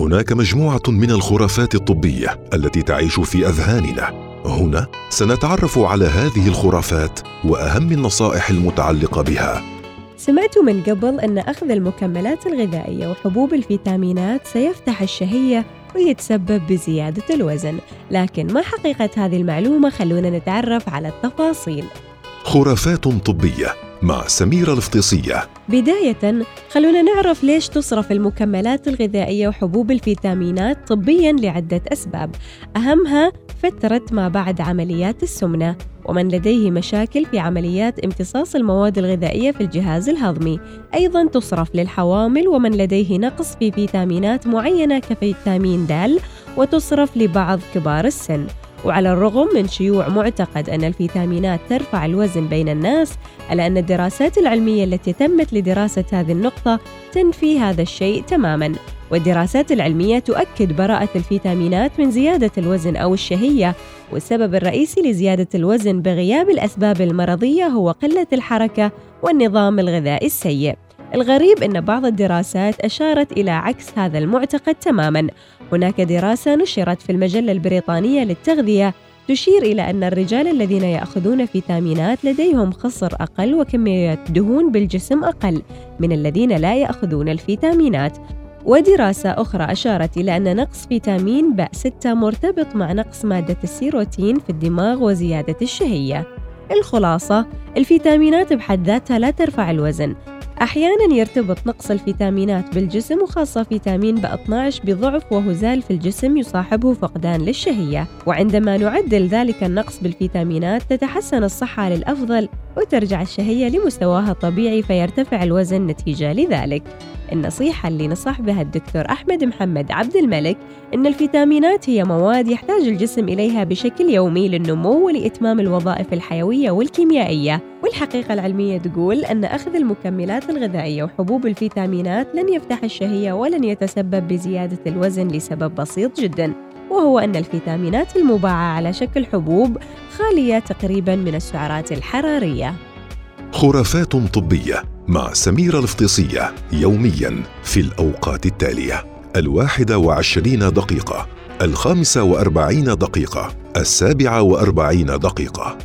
هناك مجموعة من الخرافات الطبية التي تعيش في أذهاننا هنا سنتعرف على هذه الخرافات وأهم النصائح المتعلقة بها سمعت من قبل أن أخذ المكملات الغذائية وحبوب الفيتامينات سيفتح الشهية ويتسبب بزيادة الوزن، لكن ما حقيقة هذه المعلومة؟ خلونا نتعرف على التفاصيل. خرافات طبية مع سميرة الفطيسية بداية خلونا نعرف ليش تصرف المكملات الغذائية وحبوب الفيتامينات طبياً لعدة أسباب. أهمها فترة ما بعد عمليات السمنة ومن لديه مشاكل في عمليات امتصاص المواد الغذائية في الجهاز الهضمي. أيضا تصرف للحوامل ومن لديه نقص في فيتامينات معينة كفيتامين د وتصرف لبعض كبار السن. وعلى الرغم من شيوع معتقد أن الفيتامينات ترفع الوزن بين الناس ألا أن الدراسات العلمية التي تمت لدراسة هذه النقطة تنفي هذا الشيء تماماً. والدراسات العلمية تؤكد براءة الفيتامينات من زيادة الوزن أو الشهية والسبب الرئيسي لزيادة الوزن بغياب الأسباب المرضية هو قلة الحركة والنظام الغذائي السيء. الغريب أن بعض الدراسات أشارت إلى عكس هذا المعتقد تماماً. هناك دراسة نشرت في المجلة البريطانية للتغذية تشير إلى أن الرجال الذين يأخذون فيتامينات لديهم خصر أقل وكمية دهون بالجسم أقل من الذين لا يأخذون الفيتامينات. ودراسة أخرى أشارت إلى أن نقص فيتامين ب6 مرتبط مع نقص مادة السيروتين في الدماغ وزيادة الشهية. الخلاصة الفيتامينات بحد ذاتها لا ترفع الوزن أحيانا يرتبط نقص الفيتامينات بالجسم وخاصة فيتامين ب12 بضعف وهزال في الجسم يصاحبه فقدان للشهية. وعندما نعدل ذلك النقص بالفيتامينات تتحسن الصحة للأفضل وترجع الشهية لمستواها الطبيعي فيرتفع الوزن نتيجة لذلك. النصيحة اللي نصح بها الدكتور أحمد محمد عبد الملك إن الفيتامينات هي مواد يحتاج الجسم إليها بشكل يومي للنمو ولإتمام الوظائف الحيوية والكيميائية. والحقيقة العلمية تقول أن أخذ المكملات الغذائية وحبوب الفيتامينات لن يفتح الشهية ولن يتسبب بزيادة الوزن لسبب بسيط جداً وهو أن الفيتامينات المباعة على شكل حبوب خالية تقريبا من السعرات الحرارية. خرافات طبية مع سميرة الفطيسية يوميا في الأوقات التالية. الواحدة وعشرين دقيقة الخامسة وأربعين دقيقة السابعة وأربعين دقيقة.